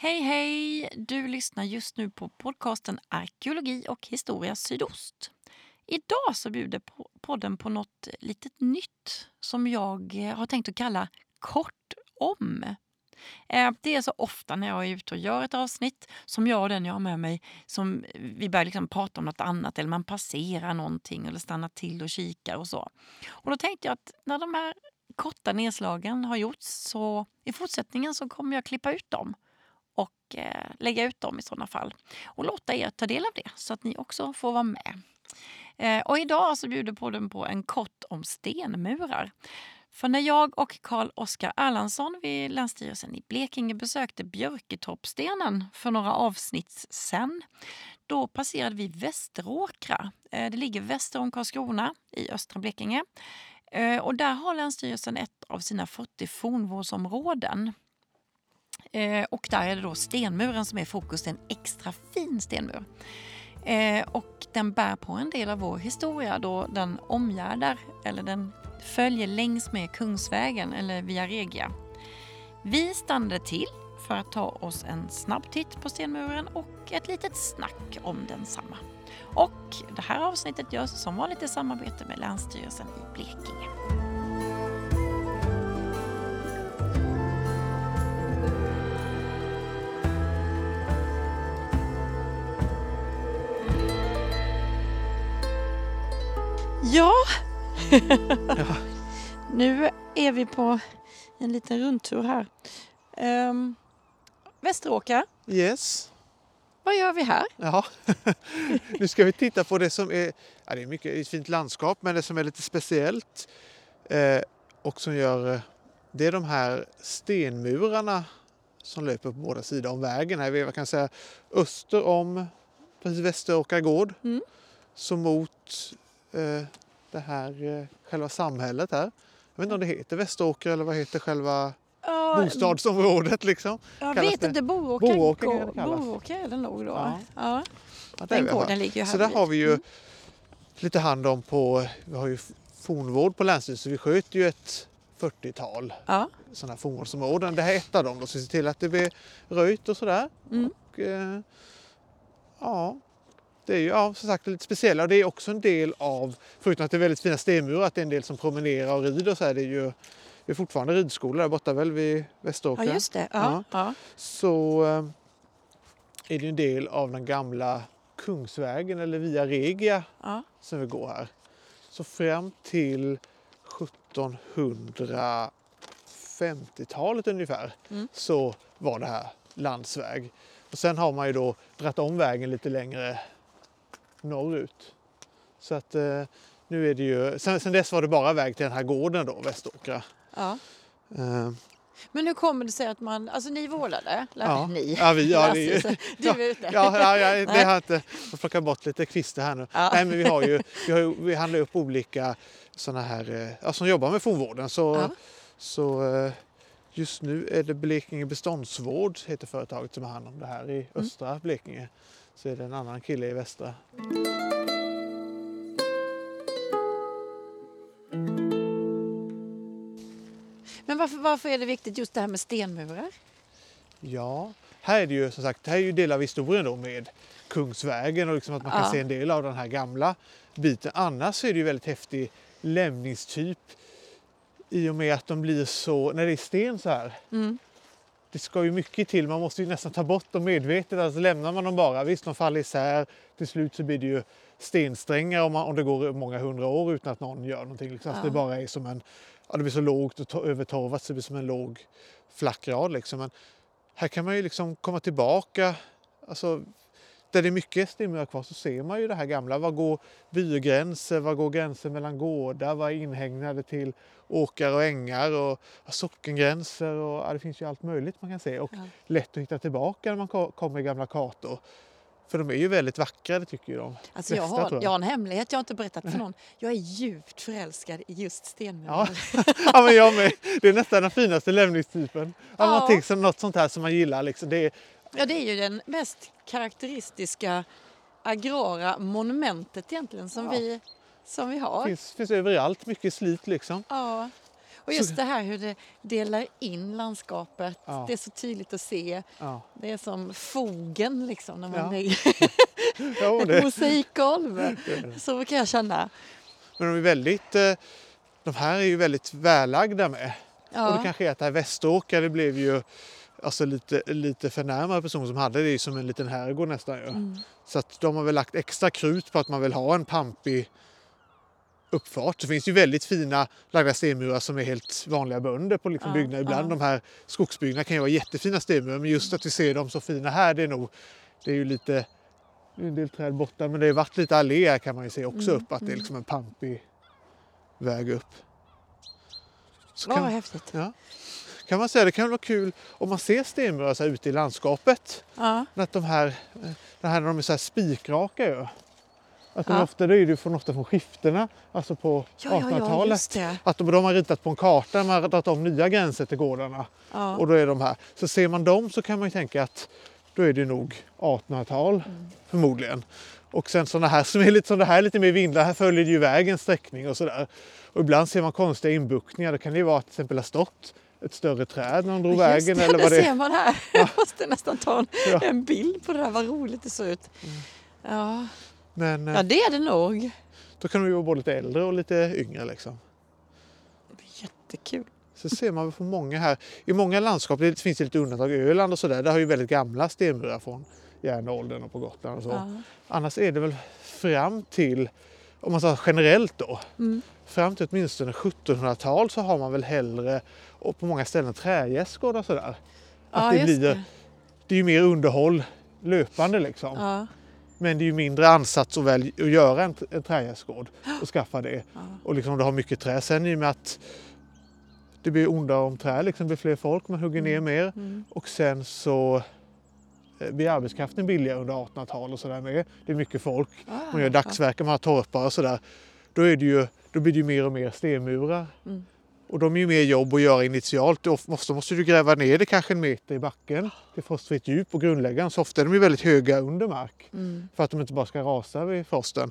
Hej hej! Du lyssnar just nu på podcasten Arkeologi och historia sydost. Idag så bjuder podden på något litet nytt som jag eh, har tänkt att kalla Kort om. Eh, det är så ofta när jag är ute och gör ett avsnitt som jag och den jag har med mig som vi börjar liksom prata om något annat eller man passerar någonting eller stannar till och kikar och så. Och då tänkte jag att när de här korta nedslagen har gjorts så i fortsättningen så kommer jag klippa ut dem och eh, lägga ut dem i sådana fall och låta er ta del av det så att ni också får vara med. Eh, och idag så bjuder podden på en kort om stenmurar. För när jag och Karl Oskar Erlandsson vid Länsstyrelsen i Blekinge besökte Björketorpsstenen för några avsnitt sen, då passerade vi Västeråkra. Eh, det ligger väster om Karlskrona i östra Blekinge. Eh, och där har Länsstyrelsen ett av sina 40 fornvårdsområden. Eh, och där är det då stenmuren som är fokus, en extra fin stenmur. Eh, och den bär på en del av vår historia då den omgärdar, eller den följer längs med Kungsvägen eller Via Regia. Vi stannade till för att ta oss en snabb titt på stenmuren och ett litet snack om densamma. Och det här avsnittet görs som vanligt i samarbete med Länsstyrelsen i Blekinge. Ja, ja. nu är vi på en liten rundtur här. Um, Västeråker. Yes. Vad gör vi här? Ja, nu ska vi titta på det som är, ja, det är mycket ett fint landskap, men det som är lite speciellt eh, och som gör, eh, det är de här stenmurarna som löper på båda sidor om vägen. Här, vi kan säga öster om precis Västeråkra gård, mm. så mot det här eh, själva samhället här. Jag vet inte om det heter Västeråker eller vad heter själva bostadsområdet liksom. Jag vet inte, Boråker, Boråker, Boråker är det nog då. Ja. Ja. Ja, den gården ligger här. Så där har vi ju mm. lite hand om på, vi har ju fornvård på Länsstyrelsen, vi sköter ju ett 40-tal ja. sådana här fornvårdsområden. Det här är ett av dem, då, så vi ser till att det blir röjt och sådär. Mm. Och, eh, ja, det är ju ja, som sagt lite speciella och det är också en del av, förutom att det är väldigt fina stenmurar, att det är en del som promenerar och rider så här, det är ju det är fortfarande ridskola där borta väl vid Västeråker. Ja, just det. Ja, ja. Så eh, är det en del av den gamla Kungsvägen eller Via Regia ja. som vi går här. Så fram till 1750-talet ungefär mm. så var det här landsväg. Och sen har man ju då dratt om vägen lite längre norrut. Så att eh, nu är det ju, sen, sen dess var det bara väg till den här gården då, Västeråkra. Ja. Uh. Men hur kommer det sig att man, alltså ni vårdade? Ja, ni. ja, vi, ja, det, du är ute? Ja, ja, ja det har inte, jag plockar bort lite kvistar här nu. Ja. Nej, men vi har ju, vi, har ju, vi handlar upp olika sådana här, eh, ja, som jobbar med fornvården. Så, ja. så eh, just nu är det Blekinge beståndsvård, heter företaget som har hand om det här i mm. östra. Blekinge. Så är det en annan kille i västra. Men varför, varför är det viktigt just det här med stenmurar? Ja, här är det ju som sagt, här är ju del av historien då med Kungsvägen och liksom att man kan ja. se en del av den här gamla biten. Annars är det ju väldigt häftig lämningstyp i och med att de blir så, när det är sten så här. Mm. Det ska ju mycket till, man måste ju nästan ta bort dem medvetet. Alltså lämnar man dem bara, visst de faller isär. Till slut så blir det ju stensträngar om, man, om det går många hundra år utan att någon gör någonting. Liksom. Ja. Det bara är som en ja, det blir så lågt och övertorvat så det blir som en låg flackrad. Liksom. Men här kan man ju liksom komma tillbaka. Alltså, där det är mycket stenmurar kvar så ser man ju det här gamla. Var går bygränser? Var går gränser mellan gårdar? Vad är inhägnade till åkar och ängar? Och sockengränser? Och, ja, det finns ju allt möjligt man kan se och ja. lätt att hitta tillbaka när man kommer i gamla kartor. För de är ju väldigt vackra, det tycker ju de alltså jag, har, jag. jag har en hemlighet jag har inte berättat för någon. Jag är djupt förälskad i just stenmurar. Ja. ja, men jag med. Det är nästan den finaste lämningstypen. Ja. Någonting som, något sånt här som man gillar. Liksom. Det är... Ja, det är ju den mest karaktäristiska agrara monumentet egentligen som, ja. vi, som vi har. Det finns, finns överallt, mycket slit liksom. Ja. Och just det här hur det delar in landskapet. Ja. Det är så tydligt att se. Ja. Det är som fogen liksom när man Ja. lägger Ja, ett mosaikgolv. Så kan jag känna. men de är väldigt... eh, De här är ju väldigt vällagda med. Och det Ja. kanske är att det här Västeråker det blev ju alltså lite, lite för närmare person som hade det som en liten herrgård nästan ju. Mm. Så att de har väl lagt extra krut på att man vill ha en pampig uppfart. Det finns ju väldigt fina lagda stenmurar som är helt vanliga bönder på liksom Ja, byggnader. Ibland ja. de här skogsbyggnaderna kan ju vara jättefina stenmurar men just att vi ser dem så fina här det är nog det är ju lite det är en del träd borta men det har varit lite allé här kan man ju se också Mm, upp att det är liksom en pampig väg upp. Så Vad kan, häftigt. ja, kan man säga det kan vara kul om man ser här ute i landskapet Ja. att de här, eh, det här när de är så här spikraka ju. Att de Ja. ofta, det är ju från, ofta från skiftena, alltså på Ja, ja, ja, 1800-talet. just det. att de, de har ritat på en karta, man har dragit om nya gränser till gårdarna Ja. och då är de här. Så ser man dem så kan man ju tänka att då är det nog 1800-tal Mm. förmodligen. Och sen sådana här som är lite det här lite mer vindlar, här följer det ju vägens sträckning och sådär. Och ibland ser man konstiga inbuktningar, då kan det ju vara att till exempel ha stått ett större träd när de drog Just vägen det, eller det vad det ser man här. Jag måste nästan ta en, Ja. en bild på det här, vad roligt det ser ut. Ja. Men eh, ja, det är det nog. då kan de ju vara både lite äldre och lite yngre liksom. Jättekul. Så ser man på många här. I många landskap, det finns det lite undantag, Öland och sådär, där har ju väldigt gamla stenmurar från järnåldern och på Gotland och så. Ja. Annars är det väl fram till, om man tar generellt då, Mm. Fram till åtminstone 1700-tal så har man väl hellre, och på många ställen trädgästgårdar och sådär. Att Ja, det, blir, det. det är ju mer underhåll löpande liksom. Ja. Men det är ju mindre ansats att, väl, att göra en, en trädgästgård och skaffa det. Ja. Och liksom du har mycket trä. Sen i och med att det blir ondare om trä, liksom blir fler folk, man hugger ner mer. Mm. Och sen så eh, blir arbetskraften billigare under 1800-talet och sådär med. Det är mycket folk. Ah, Man gör dagsverken, man har torpare och sådär. Då, är det ju, då blir det ju mer och mer stenmurar. Mm. Och de är ju mer jobb att göra initialt. Då måste, måste du gräva ner det kanske en meter i backen till frostfritt djup och grundlägga den. Så ofta är de ju väldigt höga under mark Mm. för att de inte bara ska rasa vid frosten.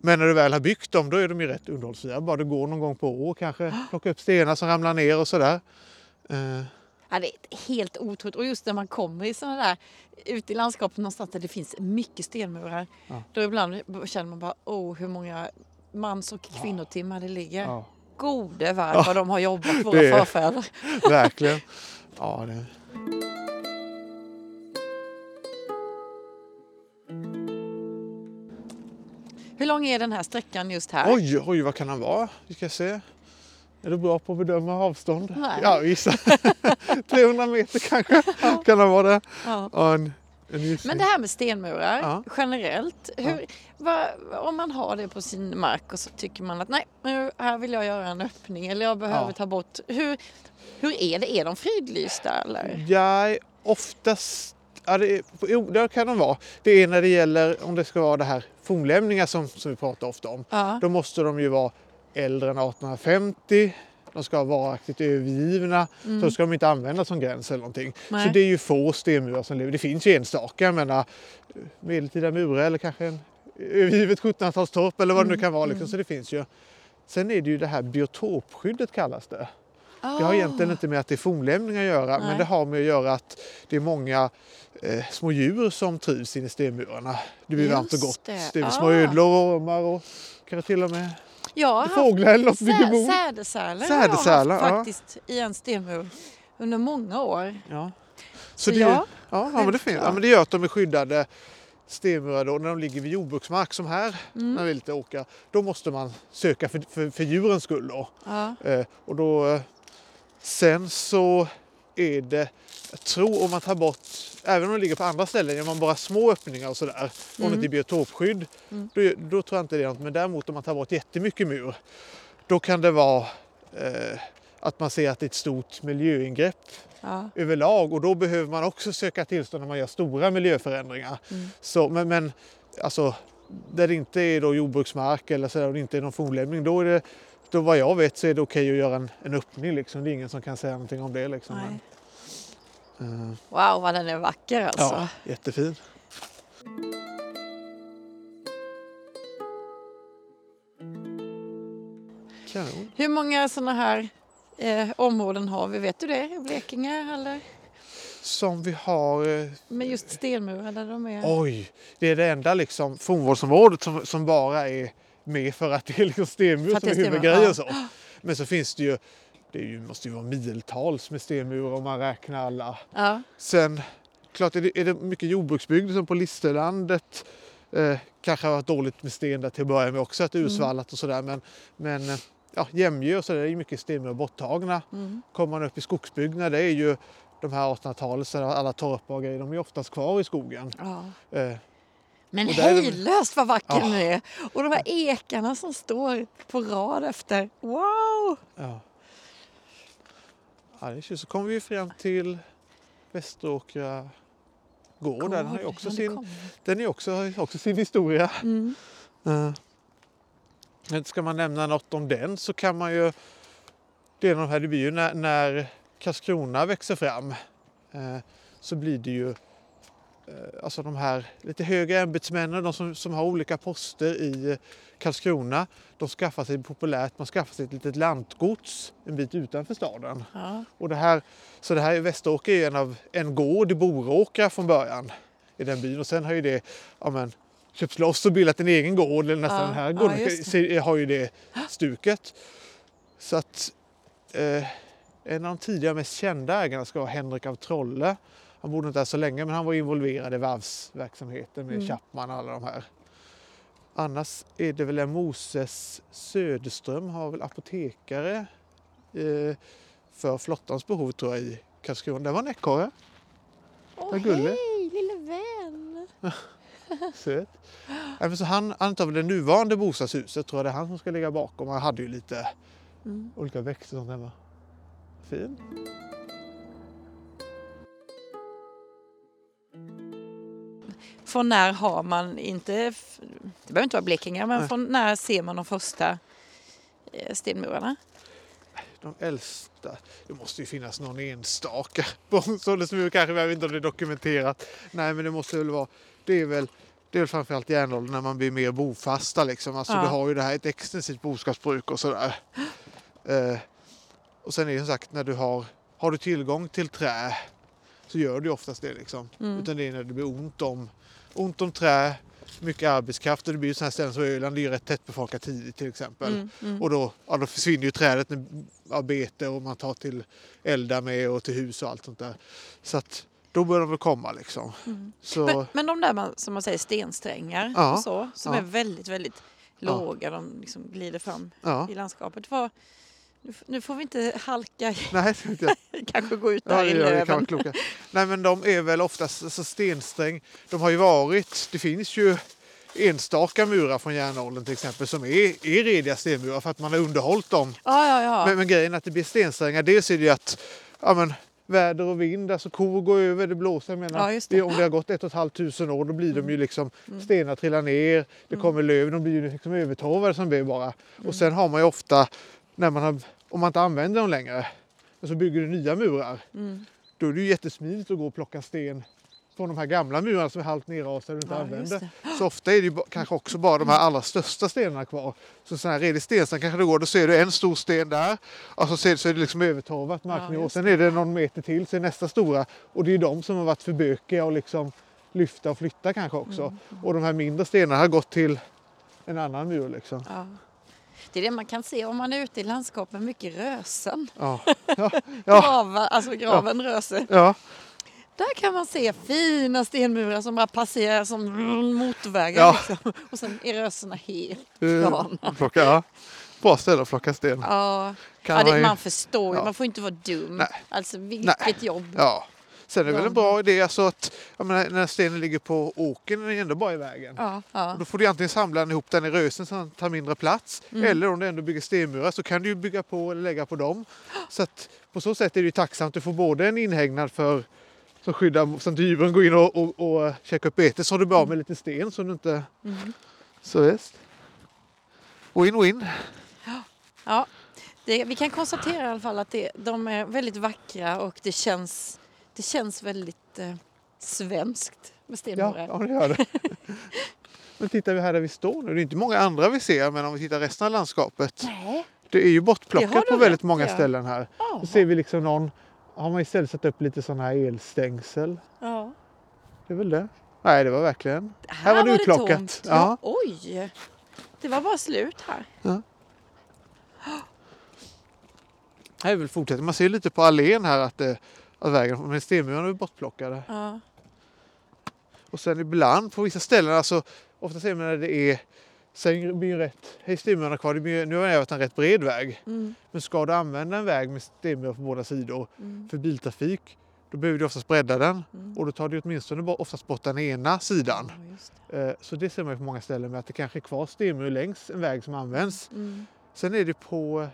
Men när du väl har byggt dem då är de ju rätt underhållsfria. Bara du går någon gång på år kanske plocka upp stenar som ramlar ner och sådär. Eh, Ja, det är helt otroligt. Och just när man kommer i sådana där, ute i landskapet någonstans där det finns mycket stenmurar. Ja. Då ibland känner man bara, oh hur många mans och kvinnotimmar det ligger. ja, Gode värld vad de har jobbat, våra det är- förfäder. verkligen. Ja, det, Hur lång är den här sträckan just här? oj, oj, vad kan han vara? Vi ska se. Är du bra på att bedöma avstånd? Nej. Ja, vissa. 300 meter kanske kan han vara det. Ja. Ja, en. Men det här med stenmurar Ja. generellt. Hur, vad, om man har det på sin mark och så tycker man att nej, nu, här vill jag göra en öppning eller jag behöver Ja. ta bort. Hur, hur är det? Är de fridlysta eller? Ja, oftast... Ja, det, jo, det kan de vara. Det är när det gäller om det ska vara det här fornlämningar som, som vi pratar ofta om. Ja. Då måste de ju vara äldre än 1850. De ska vara varaktigt övergivna. Så då ska de inte användas som gräns eller någonting. Nej. Så det är ju få stenmurar som lever. Det finns ju enstaka, jag menar medeltida murar eller kanske en övergivet 1700-talstorp eller vad det nu kan vara. Liksom. Så det finns ju. Sen är det ju det här biotopskyddet kallas det. Det har egentligen inte med att det är fornlämningar att göra Nej. men det har med att göra att det är många eh, små djur som trivs inne i stenmurarna. Det blir varmt och gott. det. Det är Ah. små ödlor och ormar och kanske till och med Haft fåglar eller något sä- bo. sädesärlor har jag haft ja. faktiskt i en stenmur under många år. Ja. Så det, ja, ja, ja, men det finns. Ja, men det gör att de är skyddade stenmurar då, när de ligger vid jordbruksmark som här, Mm. när vi lite åka, då måste man söka för, för, för djurens skull. Då. Ja. Eh, och då, eh, sen så är det, tror om man tar bort, även om det ligger på andra ställen, gör man bara små öppningar och sådär, om det inte är biotopskydd, Mm. då, då tror jag inte det är något. Men däremot om man tar bort jättemycket mur, då kan det vara eh, att man ser att det är ett stort miljöingrepp Ja. överlag och då behöver man också söka tillstånd när man gör stora miljöförändringar. Mm. Så, men, men alltså, där det inte är då jordbruksmark eller så där, och det inte är någon fornlämning, då är det då vad jag vet så är det okej att göra en, en öppning. Liksom. Det är ingen som kan säga någonting om det. Liksom. Men, Wow vad den är vacker alltså. ja, jättefin. Kanon. Hur många sådana här eh, områden har vi? Vet du det i Blekinge? Eller? Som vi har... Eh, Med just stenmurar där de är? oj, det är det enda liksom fornvårdsområdet som, som bara är med för att det är liksom stenmur som är ja. Så. Men så finns det ju, det ju, måste ju vara miltals med stenmurar om man räknar alla. Ja. Sen, klart är det, är det mycket jordbruksbygd som på Listerlandet. Eh, kanske har varit dåligt med sten där till att börja med också, att det är ursvallat och sådär. Men, men eh, ja, Jämjö och så där är ju mycket stenmurar borttagna. Mm. Kommer man upp i skogsbygderna, det är ju de här 1800-talet, så alla torpar och grejer, de är oftast kvar i skogen. ja. Eh, Men hejdlöst vad vacker Ja. den är! Och de här ekarna som står på rad efter. Wow! Ja. Tjusigt. Så kommer vi fram till Västeråkra gård. där. Den har ju också sin, den är också, har också sin historia. Mm. Uh. Ska man nämna något om den så kan man ju... Det är de här, det blir ju när, när Karlskrona växer fram eh, så blir det ju alltså de här lite högre ämbetsmännen, de som, som har olika poster i eh, Karlskrona, de skaffar sig populärt, man skaffar sig ett litet lantgods en bit utanför staden. Ja. Och det här, så det här Västeråker är en, av, en gård i Boråkra från början i den byn och sen har ju det ja, men, köpts loss och bildat en egen gård. Eller nästan Ja, den här ja, gården se- har ju det stuket. Så att eh, en av de tidigare mest kända ägarna ska vara Henrik av Trolle. Han bodde inte där så länge men han var involverad i varvsverksamheten med Mm. Chapman och alla de här. Annars är det väl en Moses Söderström har väl apotekare eh, för flottans behov tror jag i Karlskrona. Det var en ekorre. Åh, hej lille vän! Söt. Även så han, väl det nuvarande bostadshuset tror jag det är han som ska ligga bakom. Han hade ju lite Mm. olika växter och sånt hemma. Fin. Från när har man inte, det behöver inte vara Blekinge, men Nej. från när ser man de första eh, stenmurarna? De äldsta, det måste ju finnas någon enstaka bronsåldersmur kanske, jag vet inte om det är dokumenterat. Nej men det måste väl vara, det är väl det är väl framförallt järnåldern när man blir mer bofasta liksom. Alltså Ja. du har ju det här ett extensivt boskapsbruk och sådär. Eh, och sen är det som sagt när du har, har du tillgång till trä så gör du oftast det liksom. Mm. Utan det är när det blir ont om, ont om trä, mycket arbetskraft och det blir ju sådana här ställen som Öland, det är ju rätt tättbefolkat tidigt till exempel. Mm, mm. Och då, ja, då försvinner ju trädet av bete och man tar till elda med och till hus och allt sånt där. Så att då börjar de väl komma liksom. Mm. Så, Men, men de där man, som man säger stensträngar Ja, och så, som ja. är väldigt, väldigt låga, de liksom glider fram i landskapet. Vad, nu, får vi inte halka, Nej, jag. kanske gå ut Ja, där det i löven. kloka. Nej men de är väl oftast alltså stensträng. De har ju varit, det finns ju enstaka murar från järnåldern till exempel som är, är rediga stenmurar för att man har underhållit dem. Ja, ja, ja. Men, men grejen att det blir stensträngar, dels är det ju att ja, men, väder och vind, alltså kor går över, det blåser. Jag menar, Ja, just det. Mm. om det har gått ett och ett halvt tusen år då blir de ju liksom, stenar trillar ner, det kommer löv, de blir ju liksom övertorvade som det bara. Mm. Och sen har man ju ofta, när man har, om man inte använder dem längre, och så bygger du nya murar, Mm. då är det ju jättesmidigt att gå och plocka sten från de här gamla murarna som är halvt nerrasade och inte Ja, använder. Så ofta är det ju kanske också bara de här allra största stenarna kvar. Så sån här redig stenstrand kanske det går, då ser du en stor sten där och så, ser, så är det liksom övertorvat marknivå. just Sen är det någon meter till, så är nästa stora. Och det är de som har varit för bökiga och liksom lyfta och flytta kanske också. Mm, Och de här mindre stenarna har gått till en annan mur liksom. Ja. Det är det man kan se om man är ute i landskapet, mycket rösen. Ja, ja, ja, Grava, alltså graven röse. ja. Där kan man se fina stenmurar som bara passerar som motorvägar. Ja. Liksom. Och sen är rösena helt Eh, plana. plocka, ja. Bra ställe att plocka sten. Ja, ja det, man ju- man förstår ju, ja. man får inte vara dum. Nej. Alltså vilket Nej. jobb. Ja. Sen är det väl Ja. en bra idé alltså att menar, när stenen ligger på åkern är den ändå bara i vägen. Ja, ja. Då får du antingen samla ihop den i rösen så den tar mindre plats. Mm. Eller om du ändå bygger stenmurar så kan du bygga på eller lägga på dem. Så att på så sätt är det tacksamt. Du får både en inhägnad för som skyddar så att djuren går in och, och, och käkar upp bete. Så har du bara med lite sten så du inte... Mm. Så visst. Win-win. ja. Det, vi kan konstatera i alla fall att det, de är väldigt vackra och det känns, det känns väldigt eh, svenskt med Ja, stenmurar. ja, det gör det. Men tittar vi här där vi står nu, det är inte många andra vi ser, men om vi tittar resten av landskapet. Nej, Det är ju bortplockat på väldigt många i, ja. ställen här. Ja. Så ser vi liksom någon, har man istället satt upp lite sådana här elstängsel. ja. Det är väl det. Nej, det var verkligen. Här, var det utplockat. tomt. Ja. Oj! Det var bara slut här. Här är väl fortsätter. Man ser lite på allén här att, det, att vägen, men stenmurarna är bortplockade. Ja. Och sen ibland på vissa ställen, alltså ofta ser man när det är Sen blir ju rätt, är stenmurarna kvar, det blir, nu har det varit en rätt bred väg. Mm, Men ska du använda en väg med stenmurar på båda sidor mm, för biltrafik, då behöver du oftast bredda den. mm. Och då tar det åtminstone oftast bort den ena sidan. Ja, det. Eh, Så det ser man ju på många ställen med att det kanske är kvar stenmur längs en väg som används. Mm. Sen är det på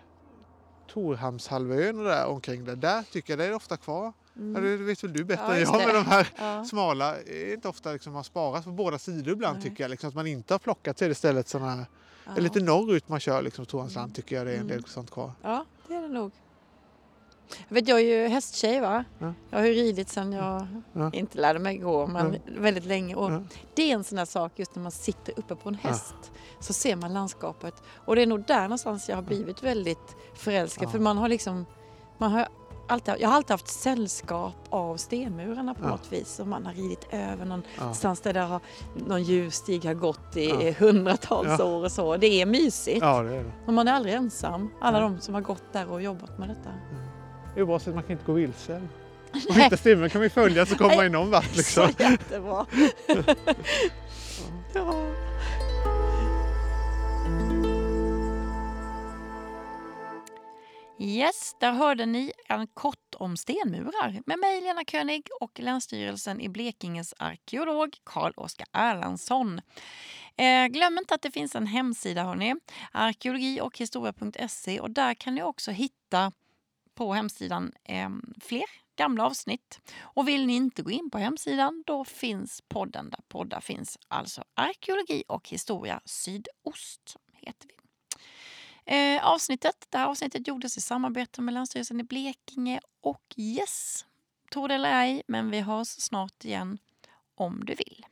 Torhamnshalvön och där omkring där. Där tycker jag det är ofta kvar. Ja, Mm. det vet väl du bättre Ja, än jag. Men de här Ja. smala är inte ofta liksom har sparats på båda sidor ibland Nej. tycker jag. Liksom, att man inte har plockat det istället sådana här, Ja. lite norrut man kör liksom Torhamnsland Mm. tycker jag det är en del Mm. sånt kvar. Ja, det är det nog. Jag, vet, jag är ju hästtjej va? Ja. Jag har ju ridit sedan jag Ja. inte lärde mig gå, men väldigt länge. Och Ja. Det är en sån där sak just när man sitter uppe på en häst så ser man landskapet. Och det är nog där någonstans jag har blivit väldigt förälskad. Ja. För man har liksom, man har alltid, jag har alltid haft sällskap av stenmurarna på Ja. något vis. Och man har ridit över Ja. någonstans där det har, någon djurstig har gått i Ja. hundratals Ja. år och så. Det är mysigt. ja, det är det. Och man är aldrig ensam. Alla de som har gått där och jobbat med detta. Det är bra så att man kan inte gå vilse. Nej. hitta stenmur kan ju följa så kommer man ju någon vart liksom. Så jättebra. ja. Yes, där hörde ni en kort om stenmurar med mig Lena König och Länsstyrelsen i Blekinges arkeolog Carl-Oskar Erlandsson. Eh, glöm inte att det finns en hemsida hörni, arkeologi och historia.se och där kan ni också hitta på hemsidan eh, fler gamla avsnitt. Och vill ni inte gå in på hemsidan då finns podden där poddar finns. Alltså Arkeologi och historia sydost heter vi. Eh, avsnittet, det här avsnittet gjordes i samarbete med Länsstyrelsen i Blekinge och yes, tro det eller ej, men vi hörs snart igen om du vill.